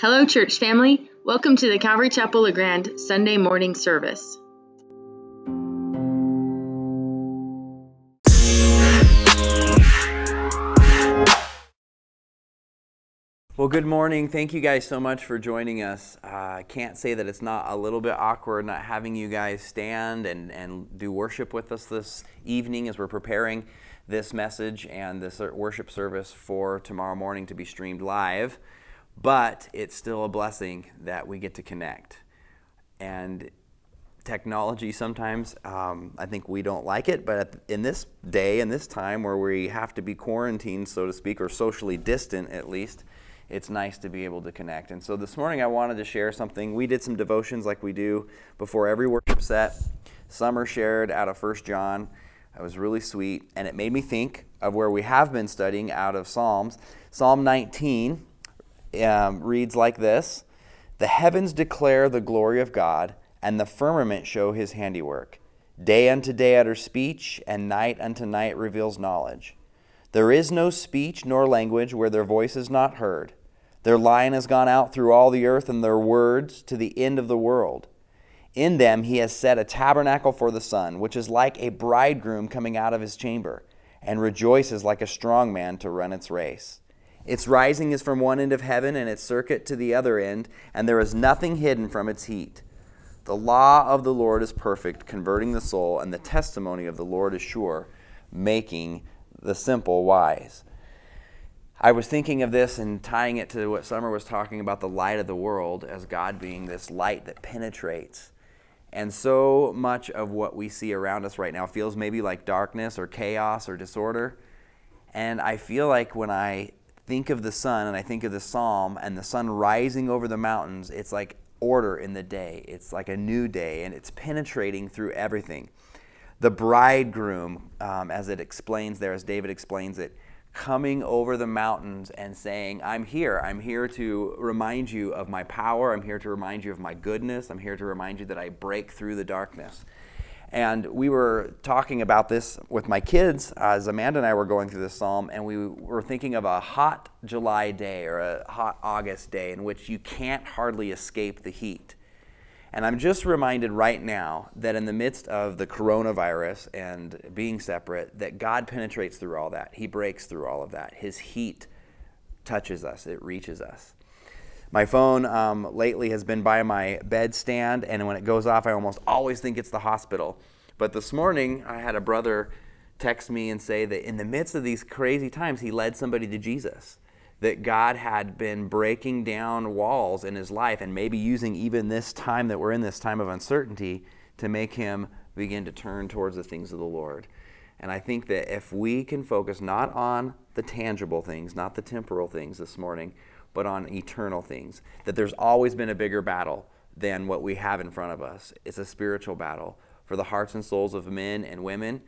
Hello, church family. Welcome to the Calvary Chapel La Grande Sunday morning service. Well, good morning. Thank you guys so much for joining us. Uh, I can't say that it's not a little bit awkward not having you guys stand and, and do worship with us this evening as we're preparing this message and this worship service for tomorrow morning to be streamed live but it's still a blessing that we get to connect. And technology sometimes, um, I think we don't like it, but in this day, in this time where we have to be quarantined, so to speak, or socially distant at least, it's nice to be able to connect. And so this morning I wanted to share something. We did some devotions like we do before every worship set. Summer shared out of First John. It was really sweet, and it made me think of where we have been studying out of Psalms. Psalm 19 um, reads like this The heavens declare the glory of God, and the firmament show his handiwork. Day unto day utters speech, and night unto night reveals knowledge. There is no speech nor language where their voice is not heard. Their line has gone out through all the earth, and their words to the end of the world. In them he has set a tabernacle for the sun, which is like a bridegroom coming out of his chamber, and rejoices like a strong man to run its race. Its rising is from one end of heaven and its circuit to the other end, and there is nothing hidden from its heat. The law of the Lord is perfect, converting the soul, and the testimony of the Lord is sure, making the simple wise. I was thinking of this and tying it to what Summer was talking about the light of the world as God being this light that penetrates. And so much of what we see around us right now feels maybe like darkness or chaos or disorder. And I feel like when I think of the sun and I think of the psalm and the sun rising over the mountains, it's like order in the day. It's like a new day and it's penetrating through everything. The bridegroom, um, as it explains there, as David explains it, coming over the mountains and saying, I'm here. I'm here to remind you of my power. I'm here to remind you of my goodness. I'm here to remind you that I break through the darkness. And we were talking about this with my kids as Amanda and I were going through this psalm, and we were thinking of a hot July day or a hot August day in which you can't hardly escape the heat. And I'm just reminded right now that in the midst of the coronavirus and being separate, that God penetrates through all that. He breaks through all of that. His heat touches us, it reaches us. My phone um, lately has been by my bedstand, and when it goes off, I almost always think it's the hospital. But this morning, I had a brother text me and say that in the midst of these crazy times, he led somebody to Jesus. That God had been breaking down walls in his life and maybe using even this time that we're in, this time of uncertainty, to make him begin to turn towards the things of the Lord. And I think that if we can focus not on the tangible things, not the temporal things this morning, but on eternal things. That there's always been a bigger battle than what we have in front of us. It's a spiritual battle for the hearts and souls of men and women,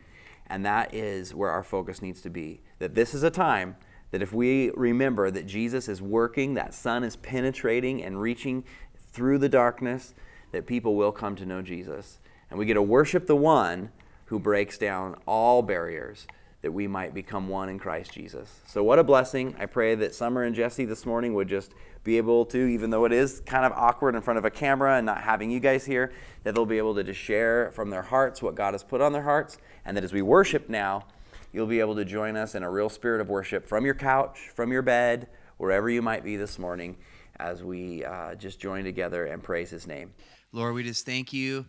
and that is where our focus needs to be. That this is a time that if we remember that Jesus is working, that sun is penetrating and reaching through the darkness, that people will come to know Jesus. And we get to worship the one who breaks down all barriers that we might become one in Christ Jesus. So, what a blessing. I pray that Summer and Jesse this morning would just be able to, even though it is kind of awkward in front of a camera and not having you guys here, that they'll be able to just share from their hearts what God has put on their hearts. And that as we worship now, you'll be able to join us in a real spirit of worship from your couch, from your bed, wherever you might be this morning, as we uh, just join together and praise His name. Lord, we just thank you,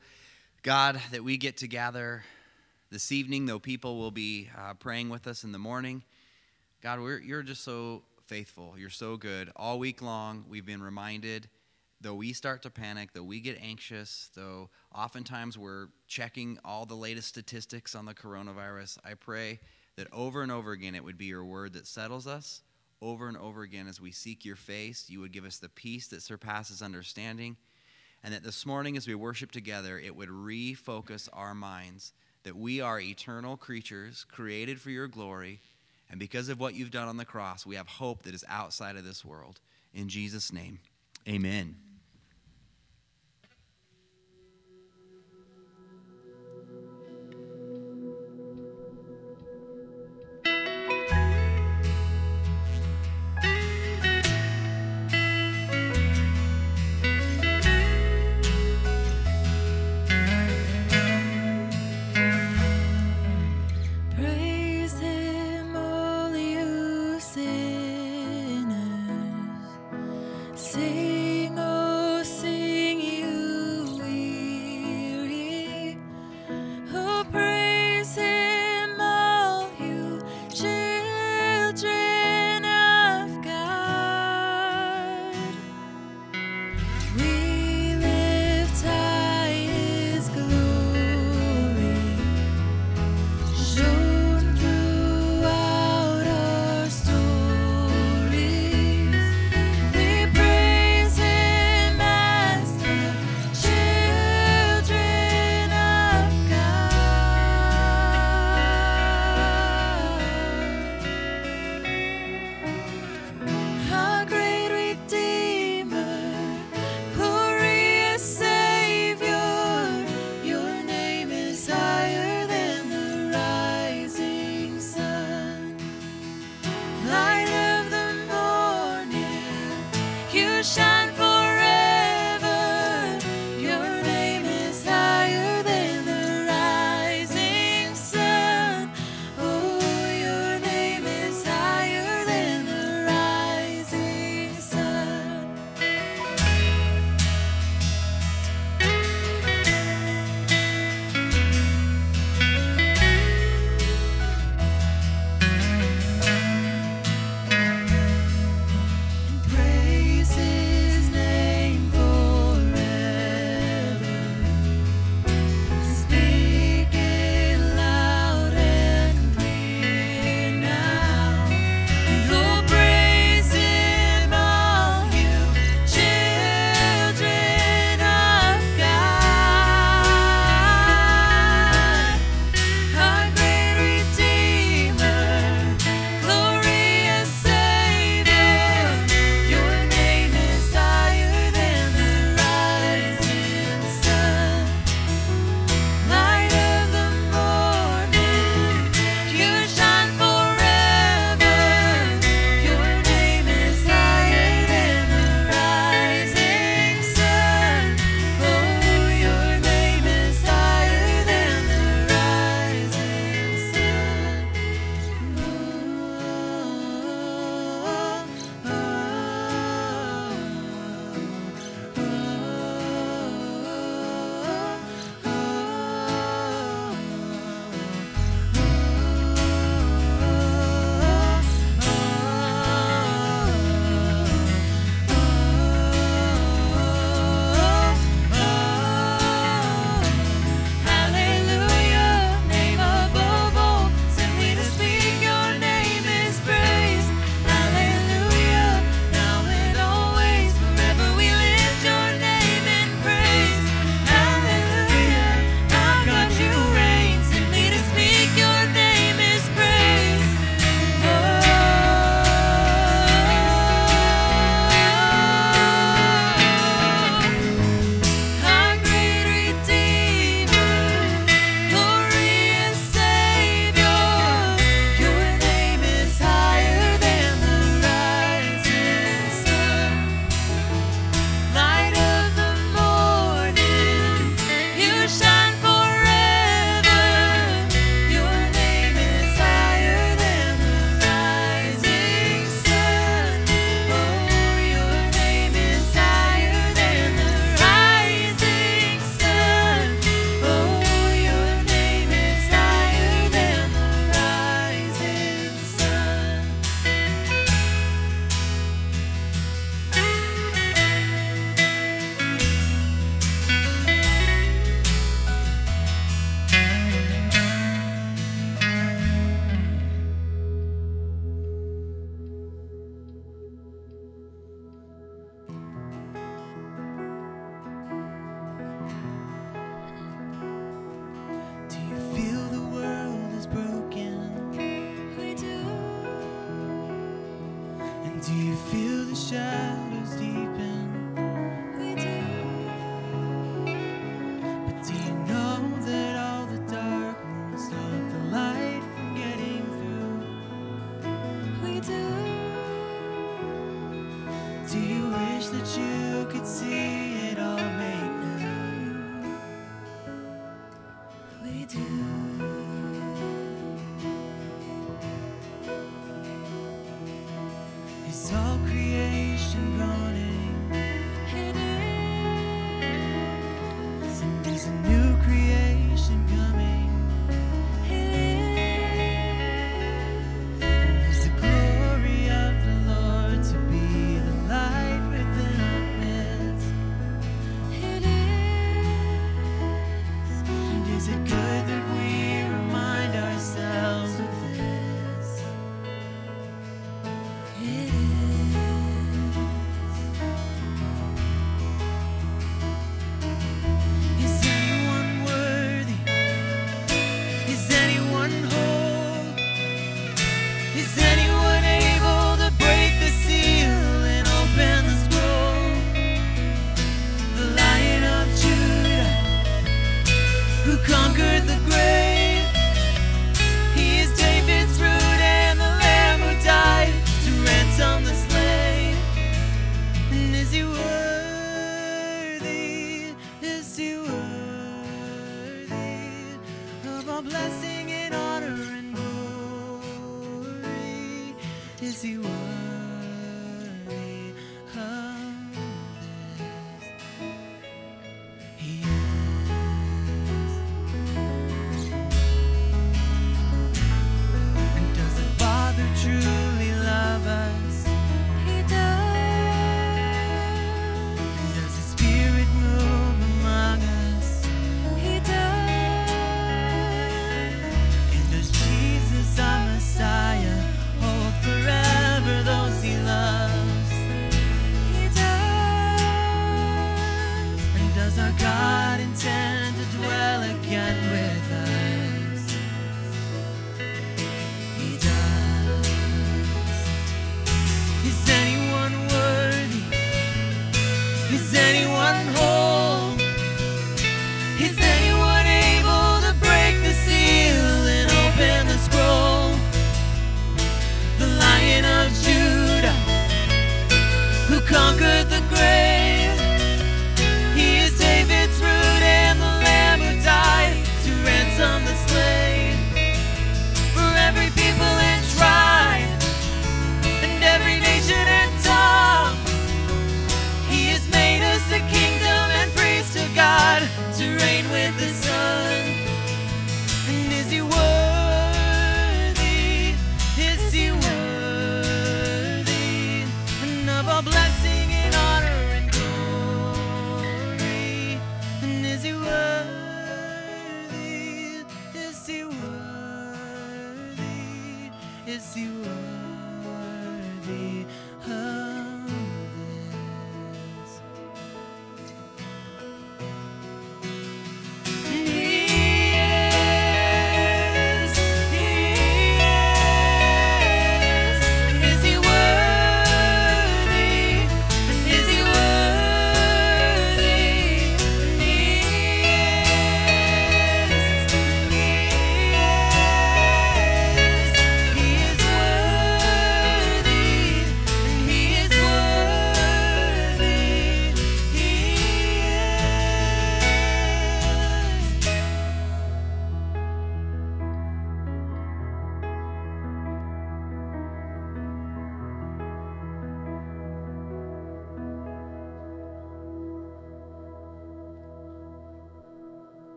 God, that we get to gather this evening, though people will be uh, praying with us in the morning. God, you're just so faithful. You're so good. All week long, we've been reminded, though we start to panic, though we get anxious, though oftentimes we're checking all the latest statistics on the coronavirus, I pray that over and over again it would be your word that settles us. Over and over again, as we seek your face, you would give us the peace that surpasses understanding. And that this morning, as we worship together, it would refocus our minds that we are eternal creatures created for your glory. And because of what you've done on the cross, we have hope that is outside of this world. In Jesus' name, amen.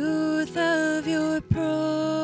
Truth of your promise,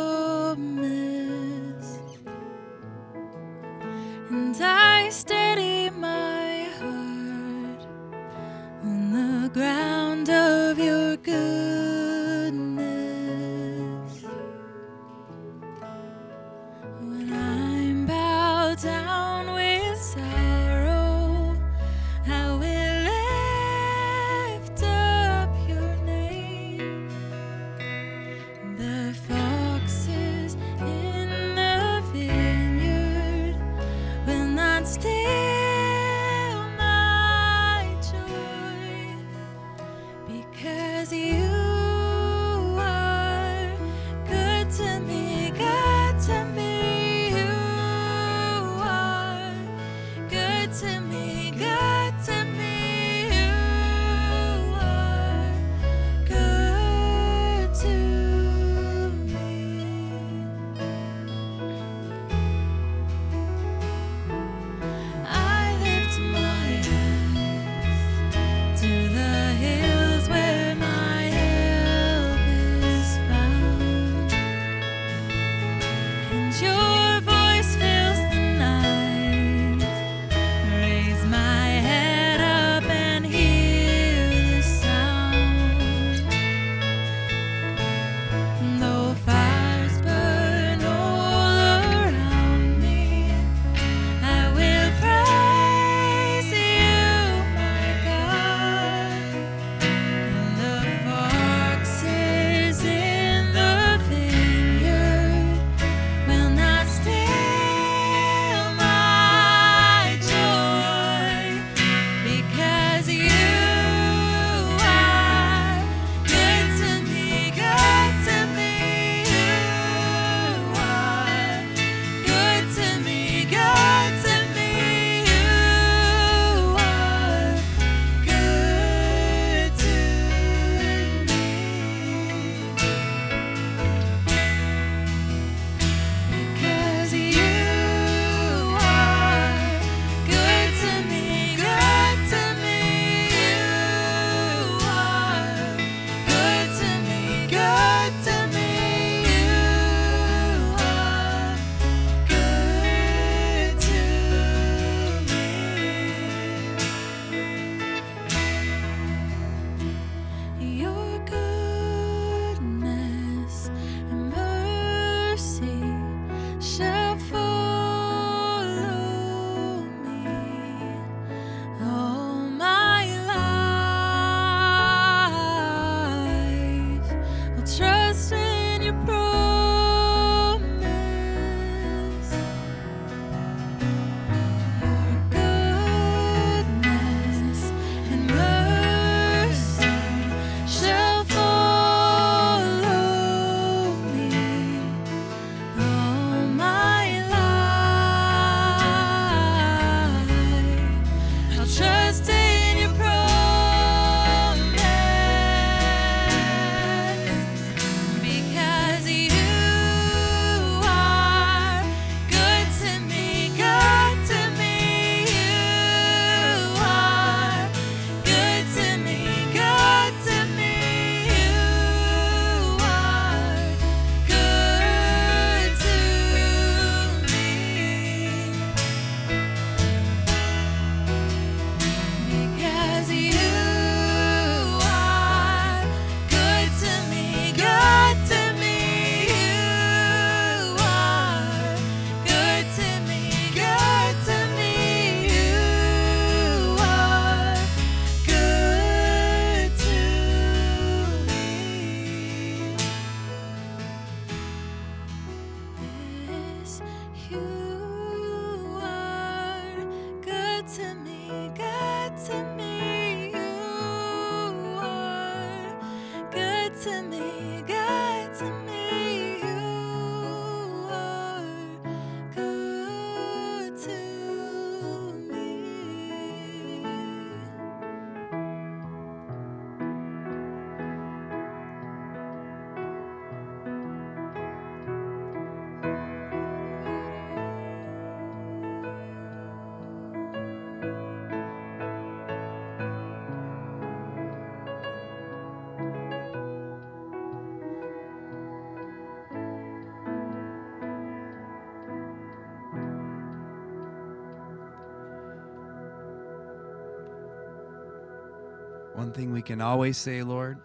thing we can always say, Lord,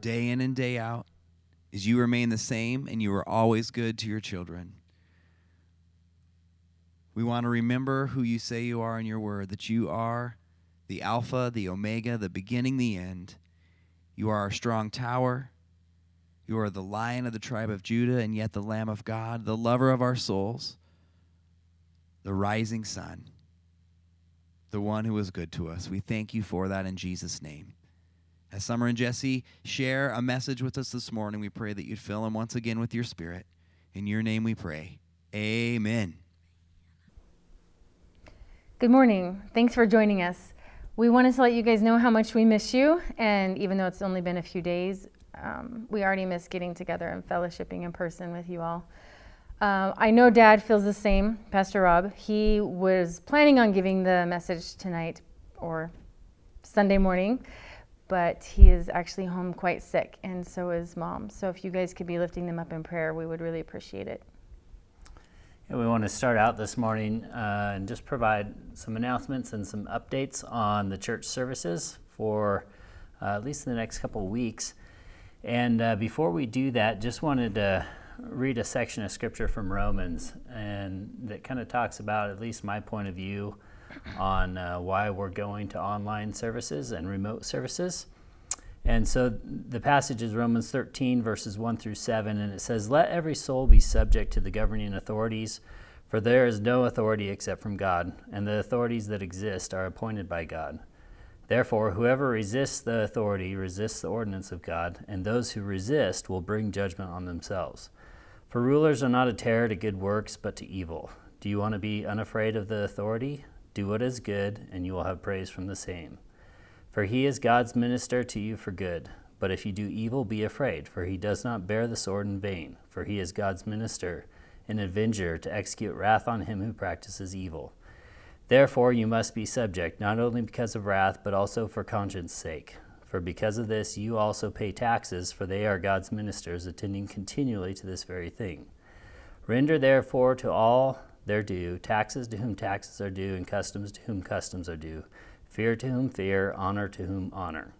day in and day out, is you remain the same and you are always good to your children. We want to remember who you say you are in your word, that you are the Alpha, the Omega, the beginning, the end. You are our strong tower. You are the lion of the tribe of Judah, and yet the Lamb of God, the lover of our souls, the rising sun, the one who is good to us. We thank you for that in Jesus' name. As Summer and Jesse share a message with us this morning, we pray that you'd fill them once again with your spirit. In your name we pray. Amen. Good morning. Thanks for joining us. We wanted to let you guys know how much we miss you, and even though it's only been a few days, um, we already miss getting together and fellowshipping in person with you all. Uh, I know Dad feels the same, Pastor Rob. He was planning on giving the message tonight or Sunday morning, but he is actually home quite sick, and so is Mom. So if you guys could be lifting them up in prayer, we would really appreciate it. We want to start out this morning uh, and just provide some announcements and some updates on the church services for uh, at least the next couple weeks. And uh, before we do that, just wanted to read a section of scripture from Romans, and that kind of talks about at least my point of view on uh, why we're going to online services and remote services. And so the passage is Romans 13, verses 1 through 7, and it says, Let every soul be subject to the governing authorities, for there is no authority except from God, and the authorities that exist are appointed by God. Therefore, whoever resists the authority resists the ordinance of God, and those who resist will bring judgment on themselves. For rulers are not a terror to good works, but to evil. Do you want to be unafraid of the authority? Do what is good, and you will have praise from the same. For he is God's minister to you for good. But if you do evil, be afraid, for he does not bear the sword in vain, for he is God's minister, an avenger to execute wrath on him who practices evil. Therefore, you must be subject, not only because of wrath, but also for conscience sake. For because of this, you also pay taxes, for they are God's ministers, attending continually to this very thing. Render therefore to all their due, taxes to whom taxes are due, and customs to whom customs are due, fear to whom fear, honor to whom honor.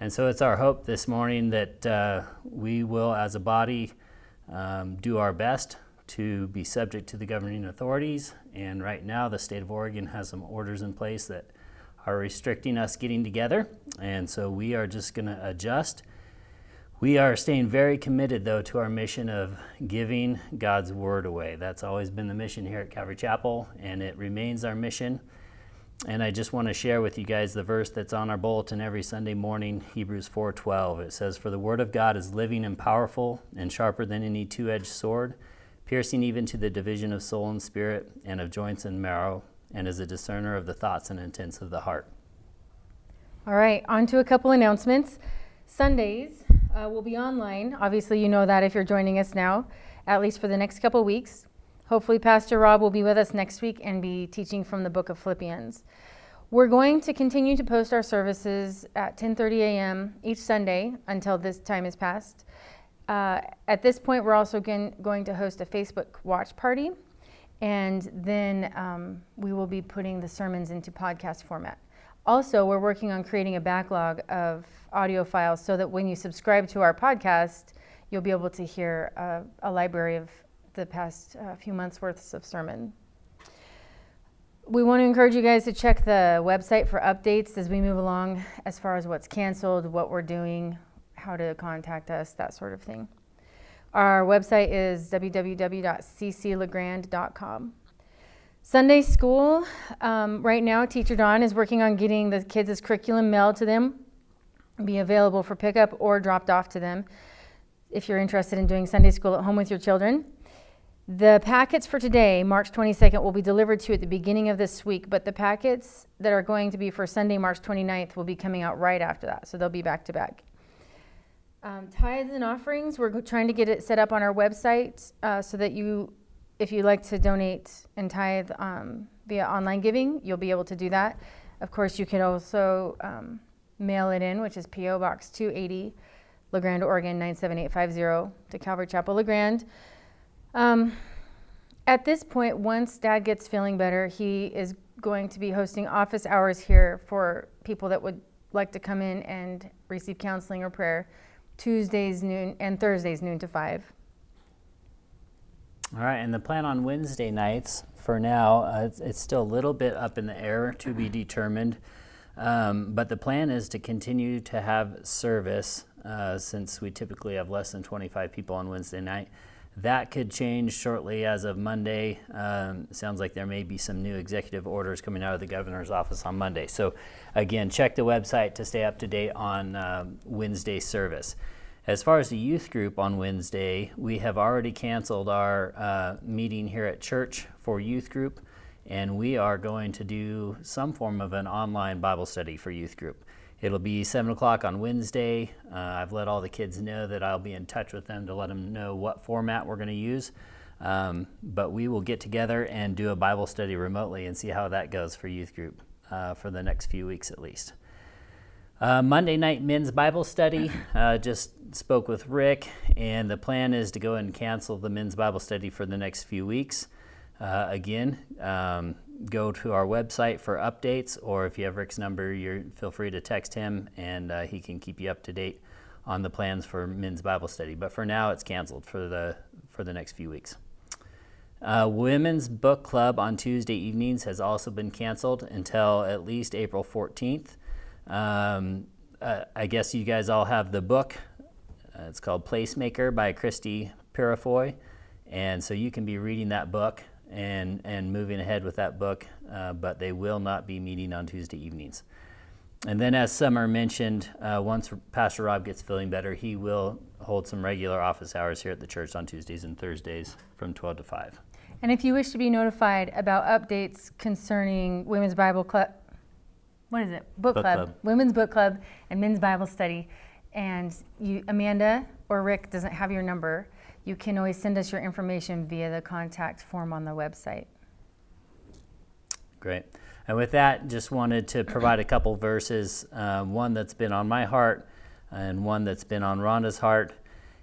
And so it's our hope this morning that uh, we will, as a body, um, do our best to be subject to the governing authorities. And right now, the state of Oregon has some orders in place that are restricting us getting together. And so we are just going to adjust. We are staying very committed, though, to our mission of giving God's word away. That's always been the mission here at Calvary Chapel, and it remains our mission. And I just want to share with you guys the verse that's on our bulletin every Sunday morning, Hebrews 4:12. It says, "For the word of God is living and powerful and sharper than any two-edged sword, piercing even to the division of soul and spirit and of joints and marrow, and is a discerner of the thoughts and intents of the heart." All right, on to a couple announcements. Sundays uh, will be online. Obviously, you know that if you're joining us now, at least for the next couple weeks. Hopefully, Pastor Rob will be with us next week and be teaching from the book of Philippians. We're going to continue to post our services at 10:30 a.m. each Sunday until this time is passed. Uh, at this point, we're also going, going to host a Facebook watch party, and then um, we will be putting the sermons into podcast format. Also, we're working on creating a backlog of audio files so that when you subscribe to our podcast, you'll be able to hear a, a library of the past uh, few months' worth of sermon. We want to encourage you guys to check the website for updates as we move along as far as what's canceled, what we're doing, how to contact us, that sort of thing. Our website is www.cclegrand.com. Sunday school, um, right now, Teacher Dawn is working on getting the kids' curriculum mailed to them, be available for pickup or dropped off to them if you're interested in doing Sunday school at home with your children. The packets for today, March 22nd, will be delivered to you at the beginning of this week, but the packets that are going to be for Sunday, March 29th, will be coming out right after that, so they'll be back to back. Um, tithes and offerings, we're trying to get it set up on our website uh, so that you, if you'd like to donate and tithe um, via online giving, you'll be able to do that. Of course, you can also um, mail it in, which is P.O. Box 280, La Grande, Oregon 97850 to Calvary Chapel, La Grande. Um, at this point, once Dad gets feeling better, he is going to be hosting office hours here for people that would like to come in and receive counseling or prayer, Tuesdays noon and Thursdays noon to 5. All right, and the plan on Wednesday nights for now, uh, it's, it's still a little bit up in the air to be determined. Um, but the plan is to continue to have service uh, since we typically have less than 25 people on Wednesday night. That could change shortly as of Monday. Um, sounds like there may be some new executive orders coming out of the governor's office on Monday. So, again, check the website to stay up to date on um, Wednesday service. As far as the youth group on Wednesday, we have already canceled our uh, meeting here at church for youth group, and we are going to do some form of an online Bible study for youth group. It'll be 7 o'clock on Wednesday. Uh, I've let all the kids know that I'll be in touch with them to let them know what format we're going to use. Um, but we will get together and do a Bible study remotely and see how that goes for youth group uh, for the next few weeks at least. Uh, Monday night men's Bible study. Uh, just spoke with Rick, and the plan is to go and cancel the men's Bible study for the next few weeks. Uh, again, um, go to our website for updates, or if you have Rick's number, you feel free to text him, and uh, he can keep you up to date on the plans for men's Bible study. But for now, it's canceled for the for the next few weeks. Uh, women's book club on Tuesday evenings has also been canceled until at least April 14th. Um, uh, I guess you guys all have the book. Uh, it's called Placemaker by Christie Purifoy. And so you can be reading that book and, and moving ahead with that book, uh, but they will not be meeting on Tuesday evenings. And then, as Summer mentioned, uh, once Pastor Rob gets feeling better, he will hold some regular office hours here at the church on Tuesdays and Thursdays from 12 to 5. And if you wish to be notified about updates concerning Women's Bible Club, what is it? Book, Book club, club. Women's Book Club, and Men's Bible Study, and you, Amanda or Rick doesn't have your number, you can always send us your information via the contact form on the website. Great. And with that, just wanted to provide a couple verses, uh, one that's been on my heart and one that's been on Rhonda's heart.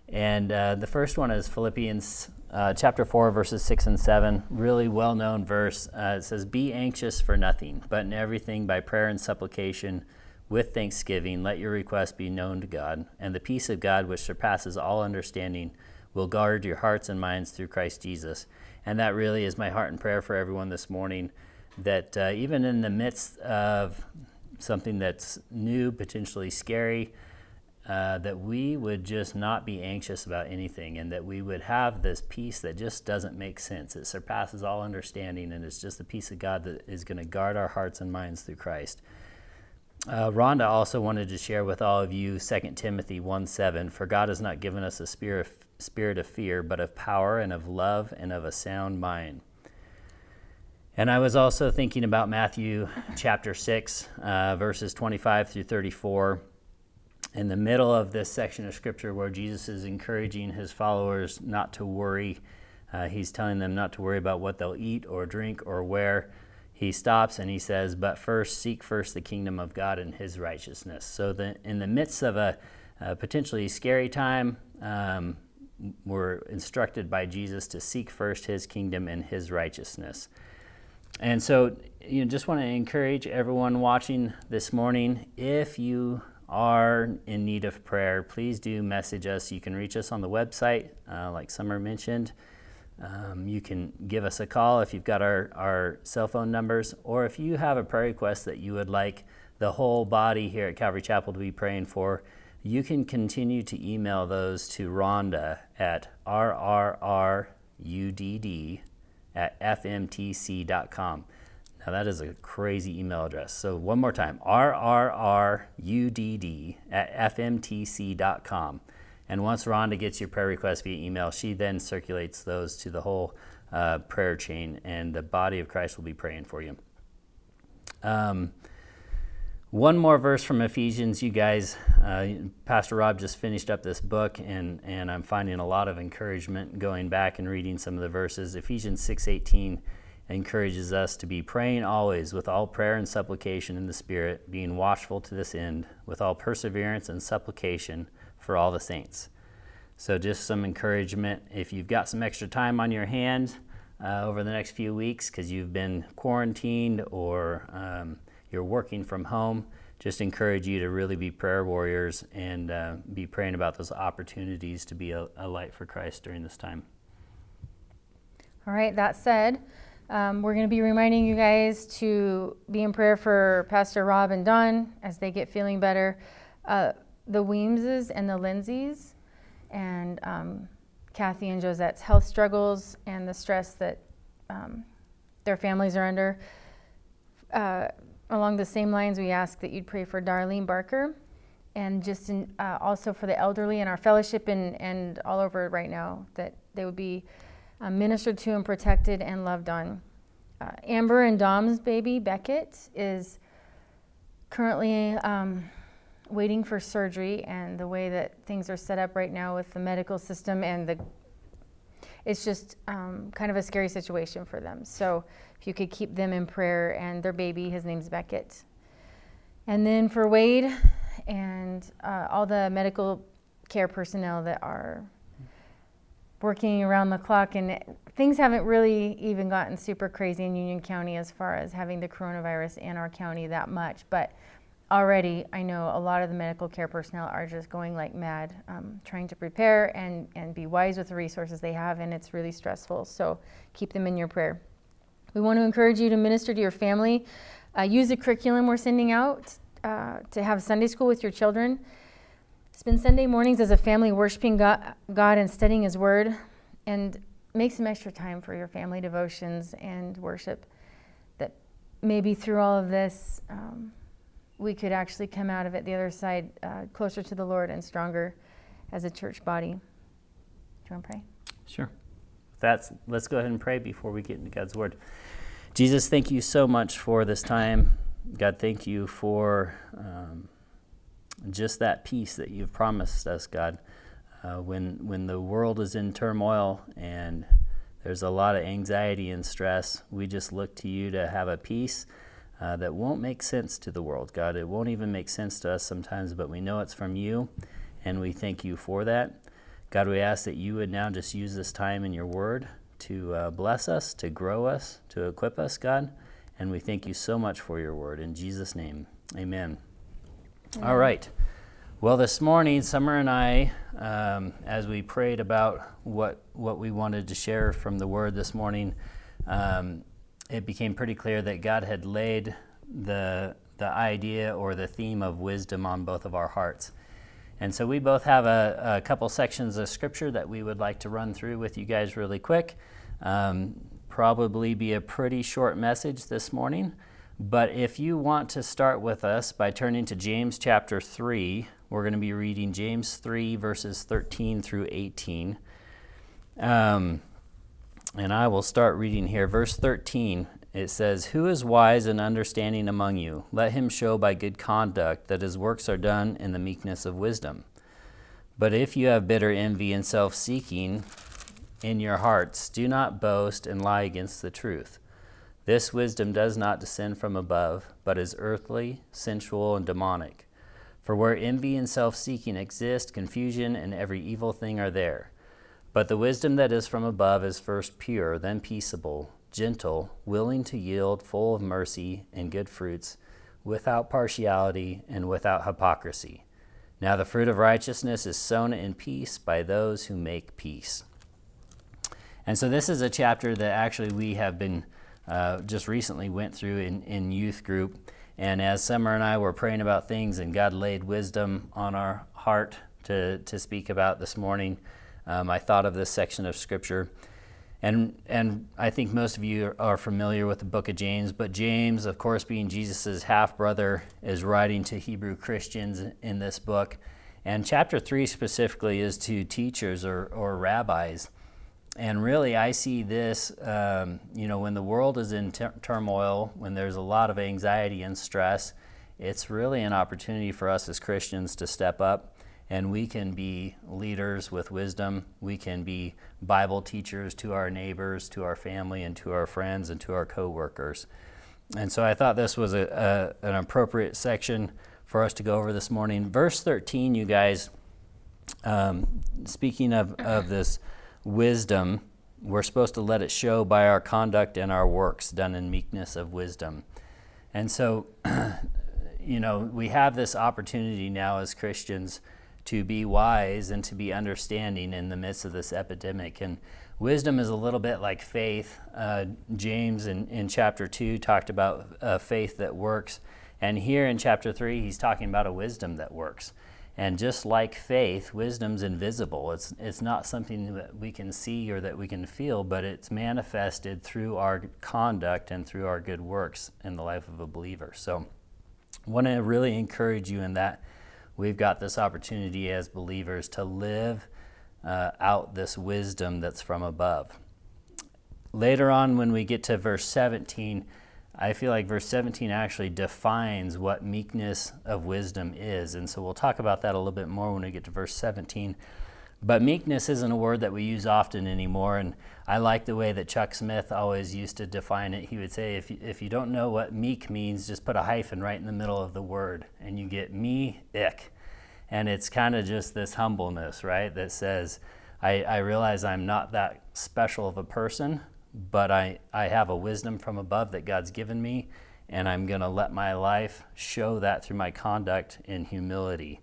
And uh, the first one is Philippians uh, chapter 4, verses 6 and 7. Really well known verse. Uh, it says, Be anxious for nothing, but in everything by prayer and supplication with thanksgiving, let your requests be known to God. And the peace of God, which surpasses all understanding, will guard your hearts and minds through Christ Jesus. And that really is my heart and prayer for everyone this morning that uh, even in the midst of something that's new, potentially scary, uh, that we would just not be anxious about anything and that we would have this peace that just doesn't make sense. It surpasses all understanding, and it's just the peace of God that is going to guard our hearts and minds through Christ. Uh, Rhonda also wanted to share with all of you 2 Timothy 1 7. For God has not given us a spirit, spirit of fear, but of power and of love and of a sound mind. And I was also thinking about Matthew chapter 6, uh, verses 25 through 34. In the middle of this section of scripture where Jesus is encouraging his followers not to worry, uh, he's telling them not to worry about what they'll eat or drink or wear. He stops and he says, But first, seek first the kingdom of God and his righteousness. So, the, in the midst of a, a potentially scary time, um, we're instructed by Jesus to seek first his kingdom and his righteousness. And so, you know, just want to encourage everyone watching this morning if you are in need of prayer, please do message us. You can reach us on the website, uh, like Summer mentioned. Um, you can give us a call if you've got our, our cell phone numbers, or if you have a prayer request that you would like the whole body here at Calvary Chapel to be praying for, you can continue to email those to Rhonda at rrrudd at fmtc.com. Now that is a crazy email address. So one more time, rrrudd at fmtc.com. And once Rhonda gets your prayer request via email, she then circulates those to the whole uh, prayer chain, and the body of Christ will be praying for you. Um, one more verse from Ephesians, you guys. Uh, Pastor Rob just finished up this book, and, and I'm finding a lot of encouragement going back and reading some of the verses. Ephesians 6:18 encourages us to be praying always with all prayer and supplication in the Spirit, being watchful to this end, with all perseverance and supplication for all the saints. So, just some encouragement. If you've got some extra time on your hands uh, over the next few weeks because you've been quarantined or um, you're working from home, just encourage you to really be prayer warriors and uh, be praying about those opportunities to be a, a light for Christ during this time. All right, that said, um, we're going to be reminding you guys to be in prayer for Pastor Rob and Don as they get feeling better. Uh, the Weemses and the Lindsays, and um, Kathy and Josette's health struggles and the stress that um, their families are under. Uh, along the same lines, we ask that you'd pray for Darlene Barker and just in, uh, also for the elderly in our fellowship and, and all over right now, that they would be uh, ministered to and protected and loved on. Uh, Amber and Dom's baby, Beckett, is currently um, waiting for surgery, and the way that things are set up right now with the medical system and the it's just um, kind of a scary situation for them. So if you could keep them in prayer and their baby, his name's Beckett. And then for Wade and uh, all the medical care personnel that are working around the clock, and things haven't really even gotten super crazy in Union County as far as having the coronavirus in our county that much. But already, I know a lot of the medical care personnel are just going like mad, um, trying to prepare and, and be wise with the resources they have, and it's really stressful. So keep them in your prayer. We want to encourage you to minister to your family. Uh, use the curriculum we're sending out uh, to have Sunday school with your children. Spend Sunday mornings as a family worshiping God, God and studying His Word, and make some extra time for your family devotions and worship. That maybe through all of this, um, we could actually come out of it the other side uh, closer to the Lord and stronger as a church body. Do you want to pray? Sure. That's let's go ahead and pray before we get into God's word. Jesus, thank you so much for this time. God, thank you for um, just that peace that you've promised us, God. Uh, when when the world is in turmoil and there's a lot of anxiety and stress, we just look to you to have a peace uh, that won't make sense to the world, God. It won't even make sense to us sometimes, but we know it's from you, and we thank you for that. God, we ask that you would now just use this time in your word to uh, bless us, to grow us, to equip us, God. And we thank you so much for your word. In Jesus' name, amen. All right. Well, this morning, Summer and I, um, as we prayed about what, what we wanted to share from the word this morning, um, it became pretty clear that God had laid the, the idea or the theme of wisdom on both of our hearts. And so we both have a, a couple sections of scripture that we would like to run through with you guys really quick. Um, probably be a pretty short message this morning. But if you want to start with us by turning to James chapter 3, we're going to be reading James 3, verses 13 through 18. Um, and I will start reading here. Verse 13 it says, Who is wise and understanding among you? Let him show by good conduct that his works are done in the meekness of wisdom. But if you have bitter envy and self seeking in your hearts, do not boast and lie against the truth. This wisdom does not descend from above, but is earthly, sensual, and demonic. For where envy and self seeking exist, confusion and every evil thing are there. But the wisdom that is from above is first pure, then peaceable, gentle, willing to yield, full of mercy and good fruits, without partiality and without hypocrisy. Now the fruit of righteousness is sown in peace by those who make peace. And so this is a chapter that actually we have been uh, just recently went through in, in youth group. And as Summer and I were praying about things and God laid wisdom on our heart to, to speak about this morning, um, I thought of this section of scripture. And, and I think most of you are familiar with the book of James, but James, of course, being Jesus' half brother, is writing to Hebrew Christians in this book. And chapter 3 specifically is to teachers or, or rabbis. And really, I see this, um, you know, when the world is in tur- turmoil, when there's a lot of anxiety and stress, it's really an opportunity for us as Christians to step up and we can be leaders with wisdom. We can be Bible teachers to our neighbors, to our family, and to our friends and to our coworkers. And so I thought this was a, a, an appropriate section for us to go over this morning. Verse 13, you guys, um, speaking of, of this wisdom, we're supposed to let it show by our conduct and our works done in meekness of wisdom. And so, you know, we have this opportunity now as Christians to be wise and to be understanding in the midst of this epidemic. And wisdom is a little bit like faith. Uh, James in, in chapter 2 talked about uh, faith that works. And here in chapter 3, he's talking about a wisdom that works. And just like faith, wisdom's invisible. It's, it's not something that we can see or that we can feel, but it's manifested through our conduct and through our good works in the life of a believer. So I want to really encourage you in that we've got this opportunity as believers to live uh, out this wisdom that's from above. Later on, when we get to verse 17, I feel like verse 17 actually defines what meekness of wisdom is. And so we'll talk about that a little bit more when we get to verse 17. But meekness isn't a word that we use often anymore. And I like the way that Chuck Smith always used to define it. He would say, if you, if you don't know what meek means, just put a hyphen right in the middle of the word, and you get me ick. And it's kind of just this humbleness, right? That says, I, I realize I'm not that special of a person, but I, I have a wisdom from above that God's given me, and I'm going to let my life show that through my conduct in humility.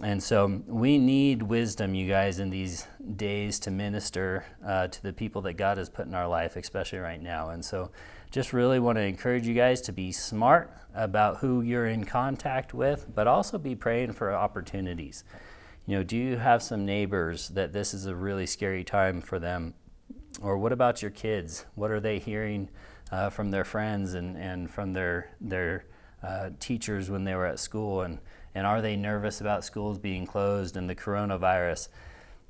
And so we need wisdom, you guys, in these days to minister uh, to the people that God has put in our life, especially right now. And so just really want to encourage you guys to be smart about who you're in contact with, but also be praying for opportunities. You know, do you have some neighbors that this is a really scary time for them? Or what about your kids? What are they hearing uh, from their friends and, and from their, their uh, teachers when they were at school? And, and are they nervous about schools being closed and the coronavirus?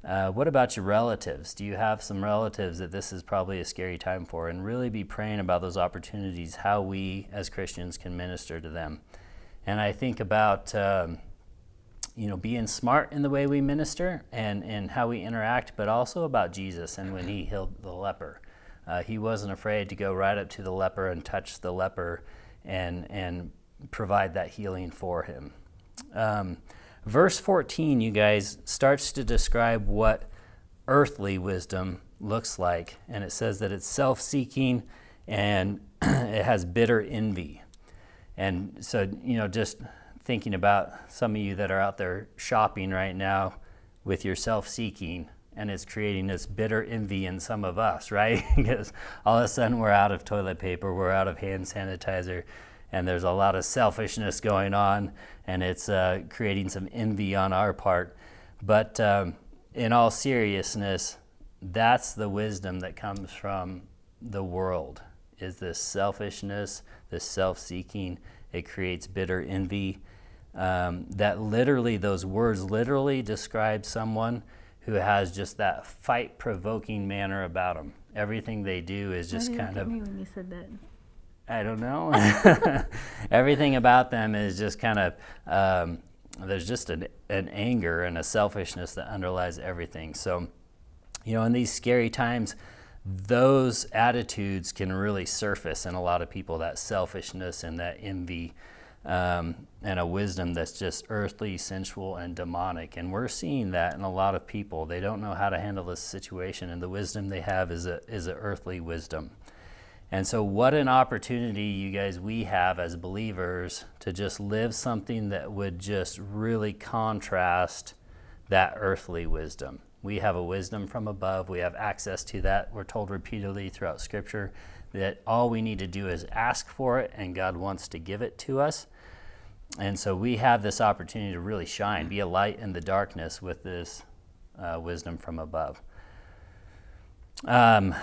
Uh, what about your relatives? Do you have some relatives that this is probably a scary time for? And really be praying about those opportunities, how we as Christians can minister to them. And I think about, um, you know, being smart in the way we minister and, and how we interact, but also about Jesus and when he healed the leper. Uh, he wasn't afraid to go right up to the leper and touch the leper and, and provide that healing for him. Um, verse 14, you guys, starts to describe what earthly wisdom looks like. And it says that it's self seeking and it has bitter envy. And so, you know, just thinking about some of you that are out there shopping right now with your self seeking, and it's creating this bitter envy in some of us, right? because all of a sudden we're out of toilet paper, we're out of hand sanitizer, and there's a lot of selfishness going on, and it's uh, creating some envy on our part. But um, in all seriousness, that's the wisdom that comes from the world is this selfishness, this self-seeking. It creates bitter envy. Um, that literally, those words literally describe someone who has just that fight-provoking manner about them. Everything they do is just kind of. me when you said that. I don't know. Everything about them is just kind of, um, there's just an, an anger and a selfishness that underlies everything. So, you know, in these scary times, those attitudes can really surface in a lot of people that selfishness and that envy um, and a wisdom that's just earthly, sensual, and demonic. And we're seeing that in a lot of people. They don't know how to handle this situation, and the wisdom they have is a, is a earthly wisdom. And so, what an opportunity, you guys, we have as believers to just live something that would just really contrast that earthly wisdom. We have a wisdom from above, we have access to that. We're told repeatedly throughout Scripture that all we need to do is ask for it, and God wants to give it to us. And so, we have this opportunity to really shine, be a light in the darkness with this uh, wisdom from above. Um,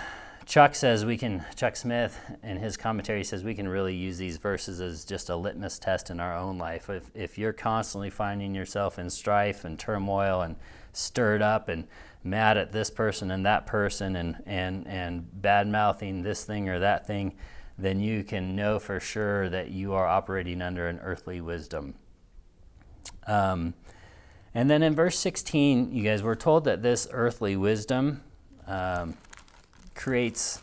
Chuck says we can, Chuck Smith in his commentary says we can really use these verses as just a litmus test in our own life. If, if you're constantly finding yourself in strife and turmoil and stirred up and mad at this person and that person and, and, and bad mouthing this thing or that thing, then you can know for sure that you are operating under an earthly wisdom. Um, and then in verse 16, you guys, we're told that this earthly wisdom. Um, creates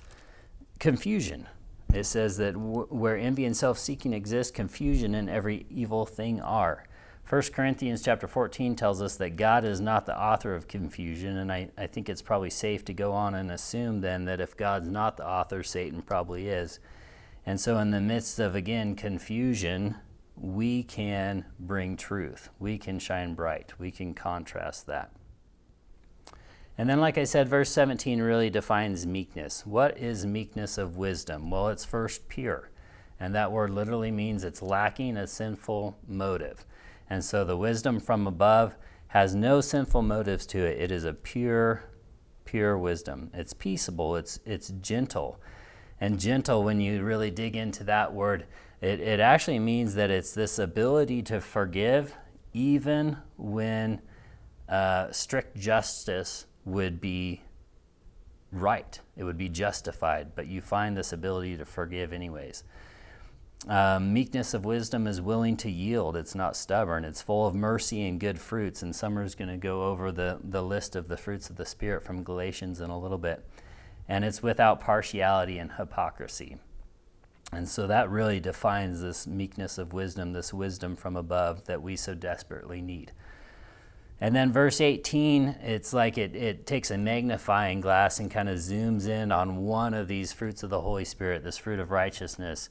confusion. It says that where envy and self-seeking exist, confusion and every evil thing are. 1 Corinthians chapter 14 tells us that God is not the author of confusion, and I, I think it's probably safe to go on and assume then that if God's not the author, Satan probably is. And so, in the midst of, again, confusion, we can bring truth. We can shine bright. We can contrast that. And then, like I said, verse 17 really defines meekness. What is meekness of wisdom? Well, it's first pure. And that word literally means it's lacking a sinful motive. And so the wisdom from above has no sinful motives to it. It is a pure, pure wisdom. It's peaceable, it's, it's gentle. And gentle, when you really dig into that word, it, it actually means that it's this ability to forgive even when uh, strict justice would be right, it would be justified, but you find this ability to forgive anyways. Um, meekness of wisdom is willing to yield. It's not stubborn. It's full of mercy and good fruits. And Summer's going to go over the, the list of the fruits of the Spirit from Galatians in a little bit. And it's without partiality and hypocrisy. And so that really defines this meekness of wisdom, this wisdom from above that we so desperately need. And then verse 18, it's like it, it takes a magnifying glass and kind of zooms in on one of these fruits of the Holy Spirit, this fruit of righteousness.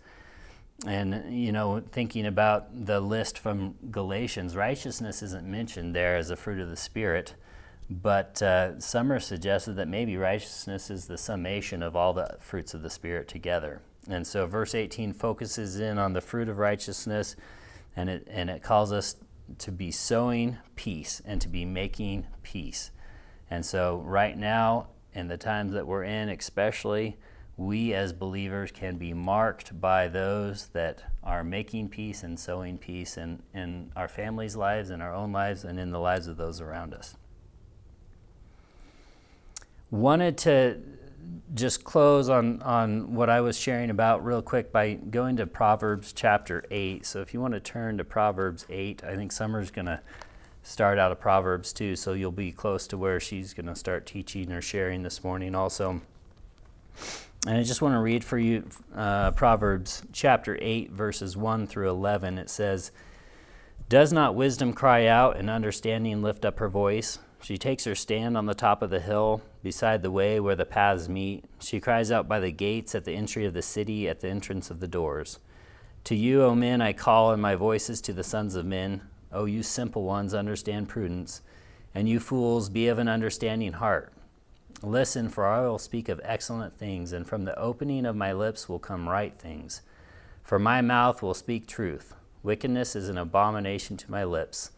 And, you know, thinking about the list from Galatians, righteousness isn't mentioned there as a fruit of the Spirit, but uh, Summer suggested that maybe righteousness is the summation of all the fruits of the Spirit together. And so verse 18 focuses in on the fruit of righteousness, and it, and it calls us to be sowing peace and to be making peace. And so, right now, in the times that we're in, especially, we as believers can be marked by those that are making peace and sowing peace in, in our families' lives, in our own lives, and in the lives of those around us. Wanted to just close on, on what I was sharing about real quick by going to Proverbs chapter 8. So if you want to turn to Proverbs 8, I think Summer's going to start out of Proverbs too, so you'll be close to where she's going to start teaching or sharing this morning also. And I just want to read for you uh, Proverbs chapter 8, verses 1 through 11. It says, Does not wisdom cry out and understanding lift up her voice? She takes her stand on the top of the hill, beside the way where the paths meet. She cries out by the gates, at the entry of the city, at the entrance of the doors. To you, O men, I call, and my voice is to the sons of men. O you simple ones, understand prudence, and you fools, be of an understanding heart. Listen, for I will speak of excellent things, and from the opening of my lips will come right things. For my mouth will speak truth. Wickedness is an abomination to my lips.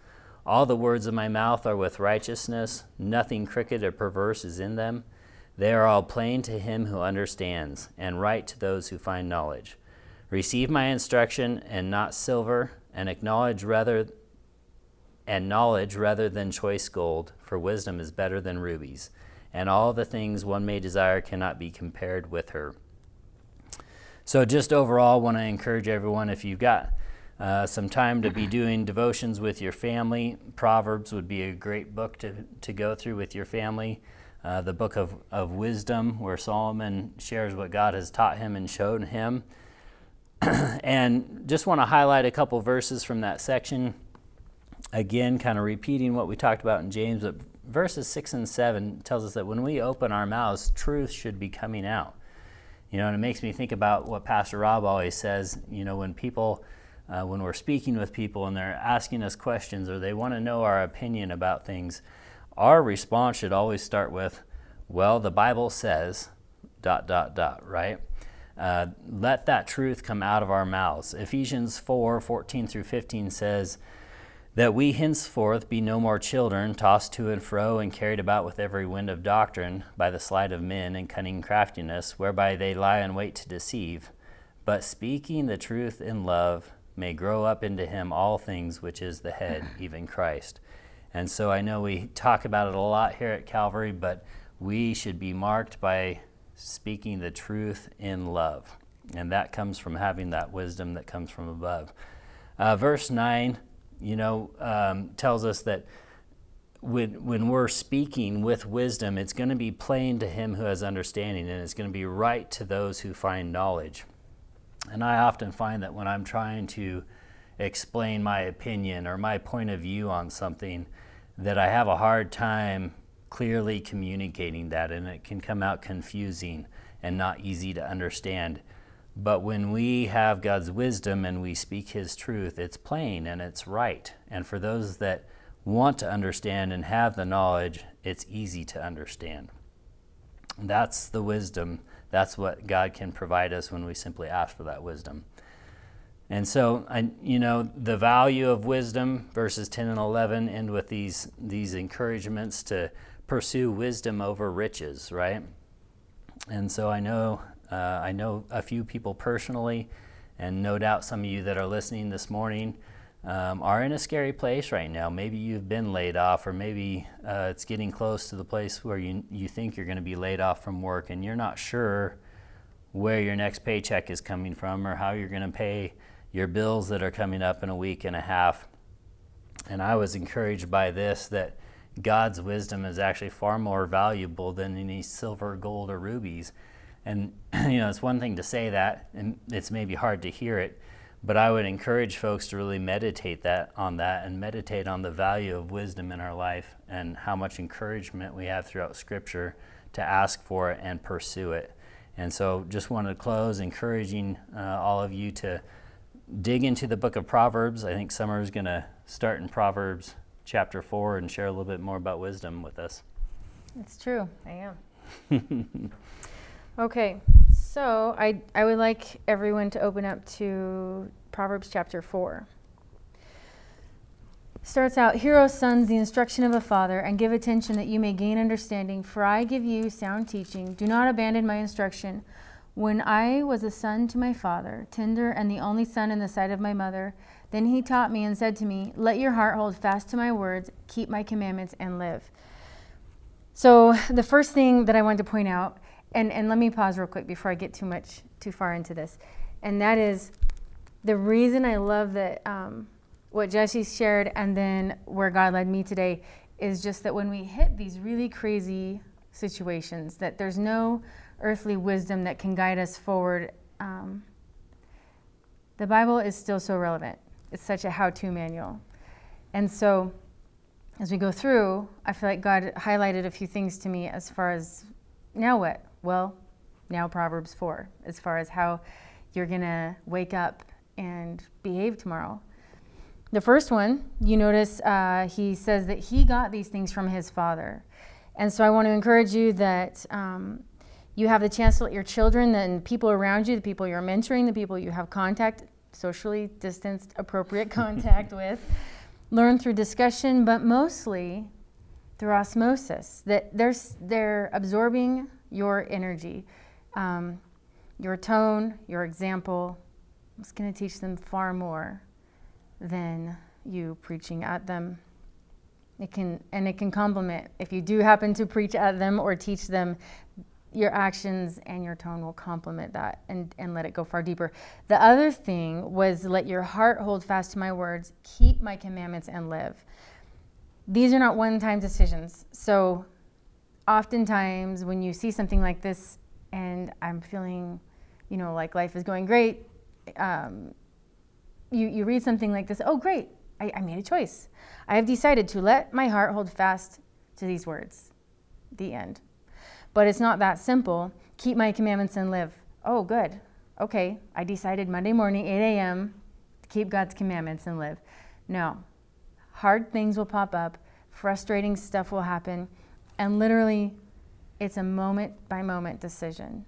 All the words of my mouth are with righteousness. Nothing crooked or perverse is in them. They are all plain to him who understands, and right to those who find knowledge. Receive my instruction, and not silver, and acknowledge rather and knowledge rather than choice gold, for wisdom is better than rubies, and all the things one may desire cannot be compared with her. So, just overall, want to encourage everyone if you've got uh, some time to be doing devotions with your family, Proverbs would be a great book to, to go through with your family. Uh, the book of, of wisdom, where Solomon shares what God has taught him and shown him. and just want to highlight a couple verses from that section. Again, kind of repeating what we talked about in James, but verses 6 and 7 tells us that when we open our mouths, truth should be coming out. You know, and it makes me think about what Pastor Rob always says, you know, when people uh, when we're speaking with people and they're asking us questions or they want to know our opinion about things, our response should always start with, well, the Bible says, dot, dot, dot, right? Uh, let that truth come out of our mouths. Ephesians 4 14 through 15 says, That we henceforth be no more children, tossed to and fro and carried about with every wind of doctrine by the sleight of men and cunning craftiness, whereby they lie in wait to deceive, but speaking the truth in love, may grow up into him all things, which is the head, even Christ. And so I know we talk about it a lot here at Calvary, but we should be marked by speaking the truth in love. And that comes from having that wisdom that comes from above. Uh, verse 9, you know, um, tells us that when, when we're speaking with wisdom, it's going to be plain to him who has understanding, and it's going to be right to those who find knowledge. And I often find that when I'm trying to explain my opinion or my point of view on something, that I have a hard time clearly communicating that, and it can come out confusing and not easy to understand. But when we have God's wisdom and we speak His truth, it's plain and it's right. And for those that want to understand and have the knowledge, it's easy to understand. That's the wisdom. That's what God can provide us when we simply ask for that wisdom. And so, I, you know, the value of wisdom, verses 10 and 11, end with these, these encouragements to pursue wisdom over riches, right? And so I know, uh, I know a few people personally, and no doubt some of you that are listening this morning um, are in a scary place right now. Maybe you've been laid off, or maybe uh, it's getting close to the place where you, you think you're going to be laid off from work and you're not sure where your next paycheck is coming from or how you're going to pay your bills that are coming up in a week and a half. And I was encouraged by this that God's wisdom is actually far more valuable than any silver, gold, or rubies. And, you know, it's one thing to say that, and it's maybe hard to hear it, but I would encourage folks to really meditate that on that and meditate on the value of wisdom in our life and how much encouragement we have throughout Scripture to ask for it and pursue it. And so, just wanted to close encouraging uh, all of you to dig into the book of Proverbs. I think Summer is going to start in Proverbs chapter 4 and share a little bit more about wisdom with us. It's true. I am. okay, so I, I would like everyone to open up to Proverbs chapter 4. Starts out, Hear, O sons, the instruction of a father, and give attention that you may gain understanding, for I give you sound teaching. Do not abandon my instruction. When I was a son to my father, tender and the only son in the sight of my mother, then he taught me and said to me, Let your heart hold fast to my words, keep my commandments, and live. So, the first thing that I wanted to point out, and, and let me pause real quick before I get too much too far into this, and that is the reason I love that um, what Jesse shared and then where God led me today is just that when we hit these really crazy situations, that there's no earthly wisdom that can guide us forward. Um, the Bible is still so relevant. It's such a how to manual. And so, as we go through, I feel like God highlighted a few things to me as far as now what? Well, now Proverbs 4, as far as how you're going to wake up and behave tomorrow. The first one, you notice uh, he says that he got these things from his father. And so I want to encourage you that um, you have the chance to let your children and people around you, the people you're mentoring, the people you have contact, socially distanced, appropriate contact with, learn through discussion, but mostly through osmosis. That they're, they're absorbing your energy, um, your tone, your example. It's going to teach them far more than you preaching at them. It can and it can complement if you do happen to preach at them or teach them your actions and your tone will complement that and, and let it go far deeper. The other thing was let your heart hold fast to my words, keep my commandments and live. These are not one time decisions. So oftentimes when you see something like this and I'm feeling, you know, like life is going great, um, you, you read something like this, oh, great, I, I made a choice. I have decided to let my heart hold fast to these words. The end. But it's not that simple. Keep my commandments and live. Oh, good. Okay, I decided Monday morning, 8 a.m., to keep God's commandments and live. No. Hard things will pop up, frustrating stuff will happen, and literally, it's a moment by moment decision.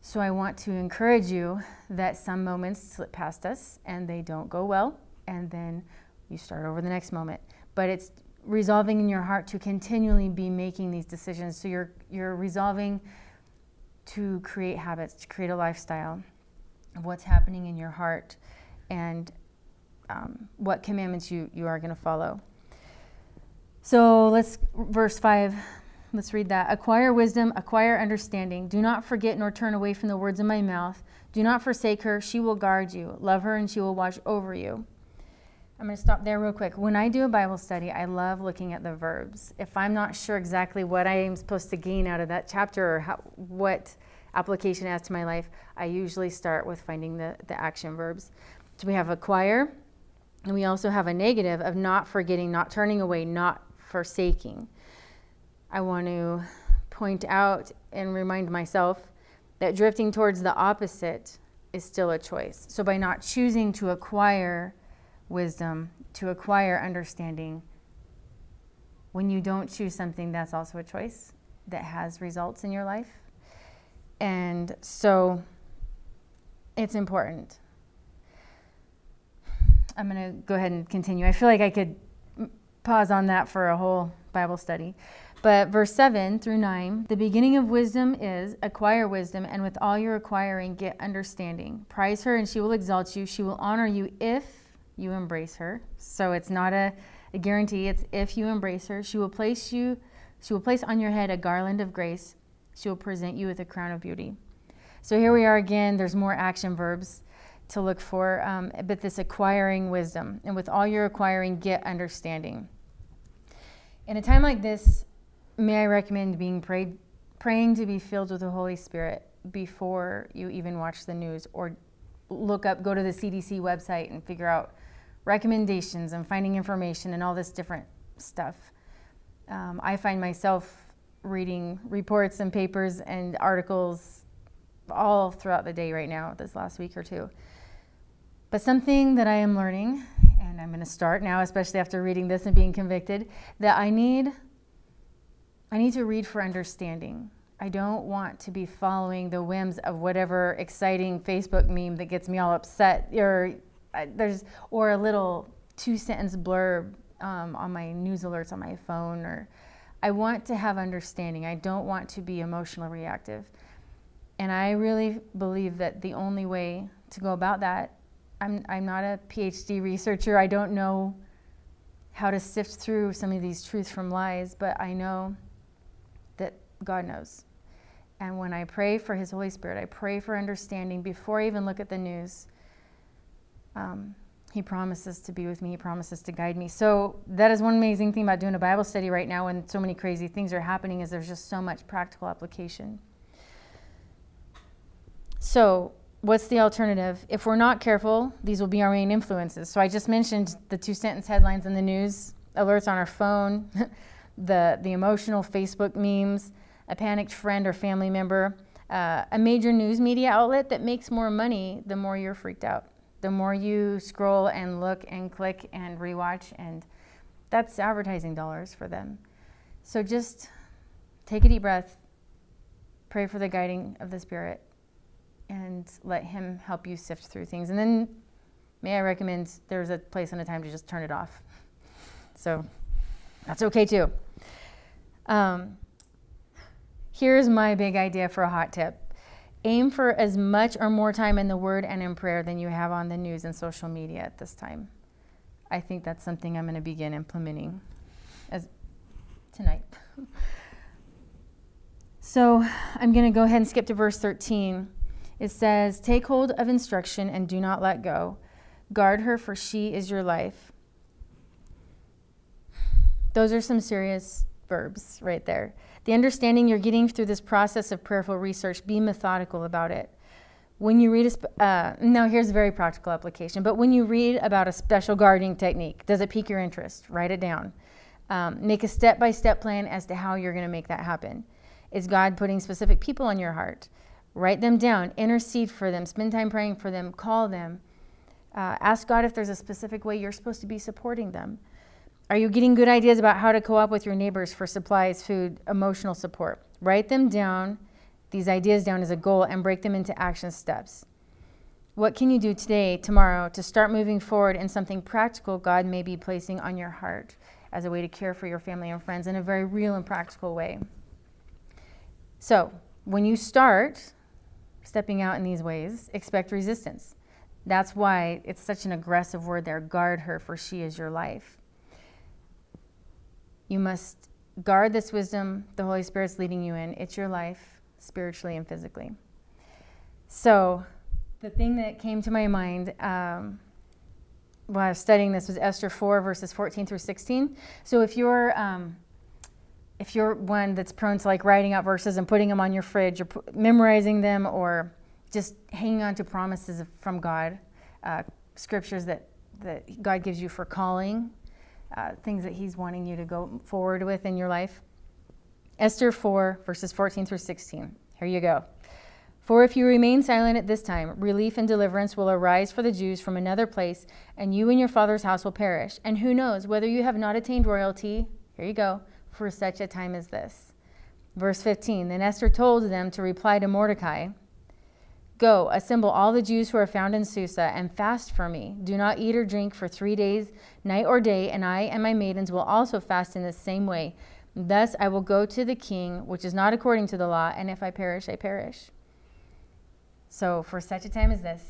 So I want to encourage you that some moments slip past us and they don't go well, and then you start over the next moment. But it's resolving in your heart to continually be making these decisions. So you're you're resolving to create habits, to create a lifestyle of what's happening in your heart and um, what commandments you, you are going to follow. So let's, verse 5, let's read that. Acquire wisdom, acquire understanding. Do not forget nor turn away from the words of my mouth. Do not forsake her, she will guard you. Love her, and she will watch over you. I'm going to stop there real quick. When I do a Bible study, I love looking at the verbs. If I'm not sure exactly what I am supposed to gain out of that chapter or how, what application it has to my life, I usually start with finding the, the action verbs. So we have acquire, and we also have a negative of not forgetting, not turning away, not forsaking. I want to point out and remind myself that drifting towards the opposite is still a choice. So by not choosing to acquire wisdom, to acquire understanding, when you don't choose something, that's also a choice that has results in your life. And so it's important. I'm going to go ahead and continue. I feel like I could pause on that for a whole Bible study. But verse 7 through 9 the beginning of wisdom is acquire wisdom, and with all your acquiring, get understanding. Prize her, and she will exalt you. She will honor you if you embrace her. So it's not a, a guarantee, it's if you embrace her. She will place you, she will place on your head a garland of grace. She will present you with a crown of beauty. So here we are again. There's more action verbs to look for, um, but this acquiring wisdom. And with all your acquiring, get understanding. In a time like this, may I recommend being prayed, praying to be filled with the Holy Spirit before you even watch the news or look up, go to the CDC website and figure out recommendations and finding information and all this different stuff. Um, I find myself reading reports and papers and articles all throughout the day right now, this last week or two. But something that I am learning, and I'm going to start now, especially after reading this and being convicted, that I need I need to read for understanding. I don't want to be following the whims of whatever exciting Facebook meme that gets me all upset, or uh, there's or a little two sentence blurb um, on my news alerts on my phone. Or I want to have understanding. I don't want to be emotionally reactive, and I really believe that the only way to go about that. I'm I'm not a PhD researcher. I don't know how to sift through some of these truths from lies, but I know that God knows. And when I pray for His Holy Spirit, I pray for understanding before I even look at the news. Um, he promises to be with me. He promises to guide me. So that is one amazing thing about doing a Bible study right now, when so many crazy things are happening, is there's just so much practical application. So what's the alternative? If we're not careful, these will be our main influences. So I just mentioned the two sentence headlines in the news, alerts on our phone, the, the emotional Facebook memes, a panicked friend or family member, uh, a major news media outlet that makes more money the more you're freaked out. The more you scroll and look and click and rewatch, and that's advertising dollars for them. So just take a deep breath, pray for the guiding of the Spirit, and let Him help you sift through things. And then, may I recommend there's a place and a time to just turn it off. So that's okay too. Um, here's my big idea for a hot tip aim for as much or more time in the Word and in prayer than you have on the news and social media at this time. I think that's something I'm going to begin implementing as tonight. so I'm going to go ahead and skip to verse 13. It says, Take hold of instruction and do not let go. Guard her, for she is your life. Those are some serious verbs right there. The understanding you're getting through this process of prayerful research, be methodical about it. When you read a, sp- uh, now here's a very practical application, but when you read about a special gardening technique, does it pique your interest? Write it down. Um, make a step by step plan as to how you're going to make that happen. Is God putting specific people on your heart? Write them down, intercede for them, spend time praying for them, call them. Uh, ask God if there's a specific way you're supposed to be supporting them. Are you getting good ideas about how to co op with your neighbors for supplies, food, emotional support? Write them down, these ideas down as a goal, and break them into action steps. What can you do today, tomorrow, to start moving forward in something practical God may be placing on your heart as a way to care for your family and friends in a very real and practical way? So, when you start stepping out in these ways, expect resistance. That's why it's such an aggressive word there guard her, for she is your life. You must guard this wisdom the Holy Spirit's leading you in. It's your life, spiritually and physically. So, the thing that came to my mind um, while I was studying this was Esther 4, verses 14 through 16. So, if you're um, if you're one that's prone to like writing out verses and putting them on your fridge or memorizing them or just hanging on to promises from God, uh, scriptures that, that God gives you for calling, uh, things that He's wanting you to go forward with in your life. Esther 4, verses 14 through 16. Here you go. For if you remain silent at this time, relief and deliverance will arise for the Jews from another place, and you and your father's house will perish. And who knows whether you have not attained royalty? Here you go, for such a time as this. Verse 15 Then Esther told them to reply to Mordecai Go, assemble all the Jews who are found in Susa, and fast for me. Do not eat or drink for three days, night or day, and I and my maidens will also fast in the same way. Thus I will go to the king, which is not according to the law, and if I perish, I perish. So, for such a time as this,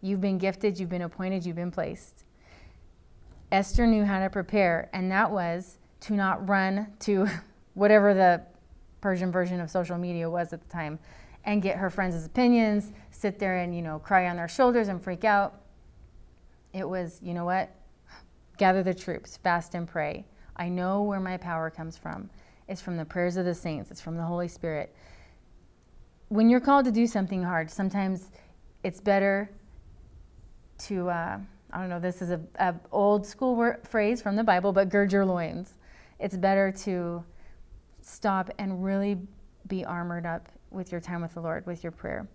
you've been gifted, you've been appointed, you've been placed. Esther knew how to prepare, and that was to not run to whatever the Persian version of social media was at the time and get her friends' opinions, sit there and, you know, cry on their shoulders and freak out. It was, you know what? Gather the troops, fast and pray. I know where my power comes from. It's from the prayers of the saints, it's from the Holy Spirit. When you're called to do something hard, sometimes it's better to, uh, I don't know, this is a, old school phrase from the Bible, but gird your loins. It's better to stop and really be armored up with your time with the Lord, with your prayer.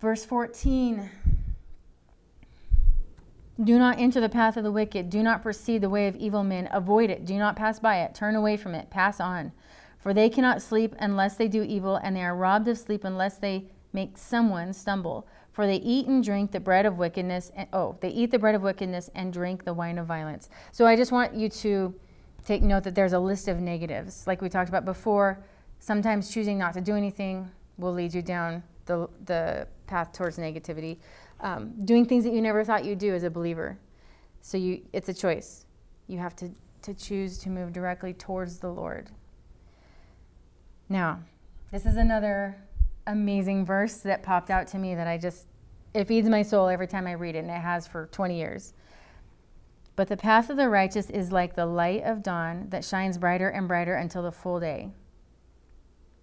Verse 14 Do not enter the path of the wicked. Do not proceed the way of evil men. Avoid it. Do not pass by it. Turn away from it. Pass on. For they cannot sleep unless they do evil, and they are robbed of sleep unless they make someone stumble. For they eat and drink the bread of wickedness. And, oh, they eat the bread of wickedness and drink the wine of violence. So I just want you to take note that there's a list of negatives. Like we talked about before, sometimes choosing not to do anything will lead you down the, the path towards negativity. Um, doing things that you never thought you'd do as a believer. So you, it's a choice. You have to, to choose to move directly towards the Lord. Now, this is another amazing verse that popped out to me that I just, it feeds my soul every time I read it, and it has for 20 years. But the path of the righteous is like the light of dawn that shines brighter and brighter until the full day.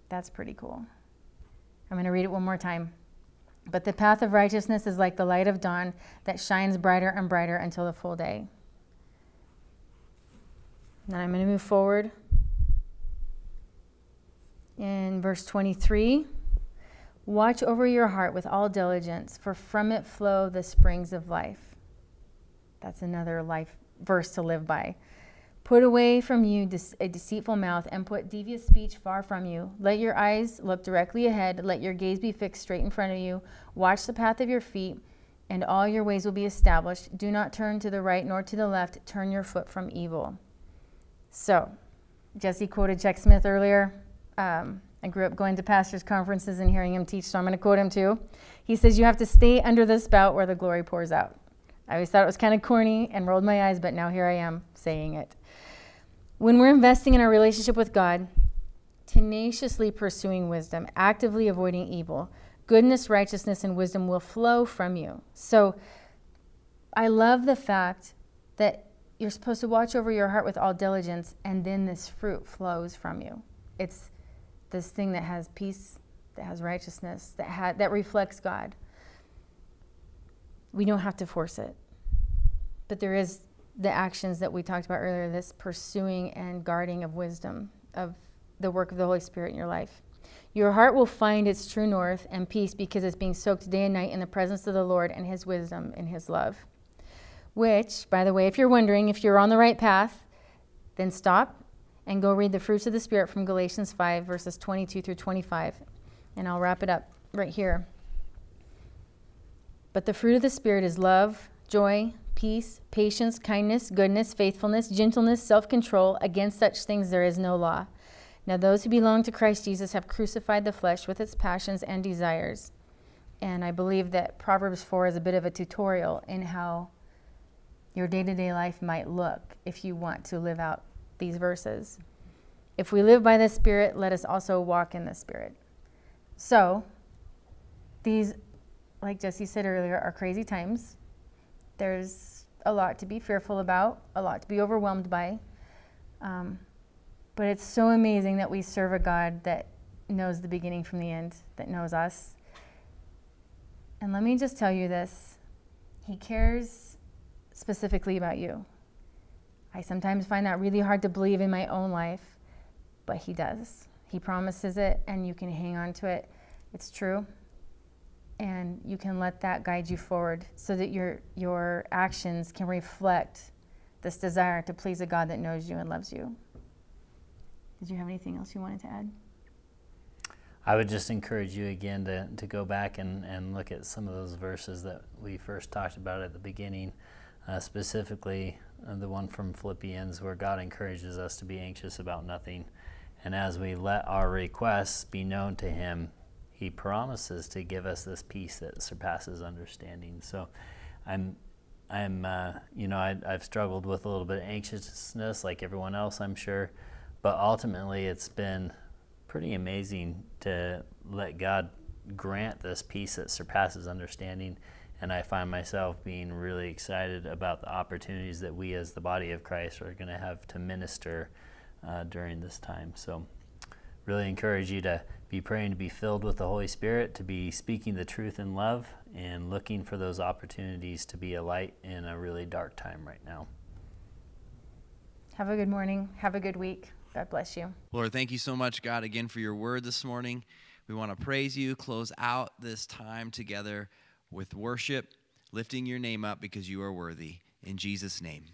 That's pretty cool. I'm going to read it one more time. But the path of righteousness is like the light of dawn that shines brighter and brighter until the full day. Then I'm going to move forward. In verse 23, watch over your heart with all diligence, for from it flow the springs of life. That's another life verse to live by. Put away from you a deceitful mouth and put devious speech far from you. Let your eyes look directly ahead. Let your gaze be fixed straight in front of you. Watch the path of your feet, and all your ways will be established. Do not turn to the right nor to the left. Turn your foot from evil. So, Jesse quoted Chuck Smith earlier. Um, I grew up going to pastors' conferences and hearing him teach, so I'm going to quote him too. He says, You have to stay under the spout where the glory pours out. I always thought it was kind of corny and rolled my eyes, but now here I am saying it. When we're investing in our relationship with God, tenaciously pursuing wisdom, actively avoiding evil, goodness, righteousness, and wisdom will flow from you. So I love the fact that you're supposed to watch over your heart with all diligence, and then this fruit flows from you. It's this thing that has peace, that has righteousness, that, ha- that reflects God. We don't have to force it. But there is the actions that we talked about earlier this pursuing and guarding of wisdom, of the work of the Holy Spirit in your life. Your heart will find its true north and peace because it's being soaked day and night in the presence of the Lord and His wisdom and His love. Which, by the way, if you're wondering if you're on the right path, then stop and go read the fruits of the Spirit from Galatians 5, verses 22 through 25. And I'll wrap it up right here. But the fruit of the Spirit is love, joy, peace, patience, kindness, goodness, faithfulness, gentleness, self control. Against such things there is no law. Now, those who belong to Christ Jesus have crucified the flesh with its passions and desires. And I believe that Proverbs 4 is a bit of a tutorial in how your day to day life might look if you want to live out these verses. If we live by the Spirit, let us also walk in the Spirit. So, these, like Jesse said earlier, are crazy times. There's a lot to be fearful about, a lot to be overwhelmed by. Um, but it's so amazing that we serve a God that knows the beginning from the end, that knows us. And let me just tell you this He cares specifically about you. I sometimes find that really hard to believe in my own life, but He does. He promises it, and you can hang on to it it's true. And you can let that guide you forward so that your, your actions can reflect this desire to please a God that knows you and loves you. Did you have anything else you wanted to add? I would just encourage you again to, to go back and, and look at some of those verses that we first talked about at the beginning, uh, specifically uh, the one from Philippians where God encourages us to be anxious about nothing. And as we let our requests be known to Him, He promises to give us this peace that surpasses understanding. So I'm, I'm uh, you know, I, I've struggled with a little bit of anxiousness like everyone else, I'm sure. But ultimately, it's been pretty amazing to let God grant this peace that surpasses understanding. And I find myself being really excited about the opportunities that we, as the body of Christ, are going to have to minister uh, during this time. So, really encourage you to be praying to be filled with the Holy Spirit, to be speaking the truth in love, and looking for those opportunities to be a light in a really dark time right now. Have a good morning. Have a good week. God bless you. Lord, thank you so much, God, again for your word this morning. We want to praise you, close out this time together with worship, lifting your name up because you are worthy. In Jesus' name.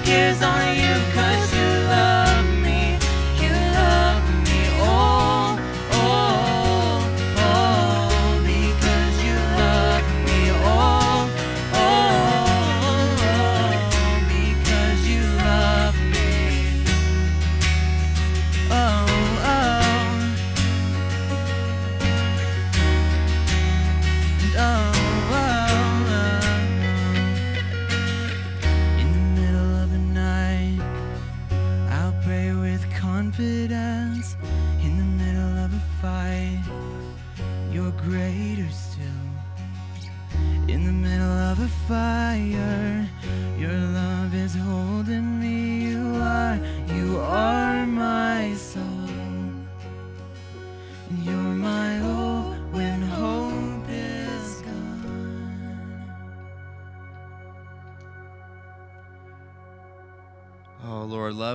Cares on you, cause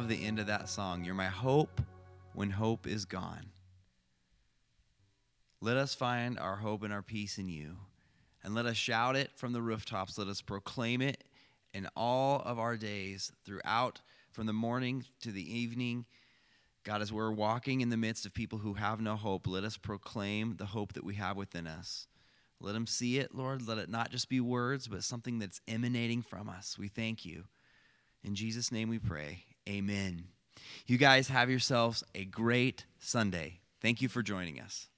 the end of that song. You're my hope when hope is gone. Let us find our hope and our peace in you. And let us shout it from the rooftops. Let us proclaim it in all of our days, throughout, from the morning to the evening. God, as we're walking in the midst of people who have no hope, let us proclaim the hope that we have within us. Let them see it, Lord. Let it not just be words, but something that's emanating from us. We thank you. In Jesus' name we pray. Amen. You guys have yourselves a great Sunday. Thank you for joining us.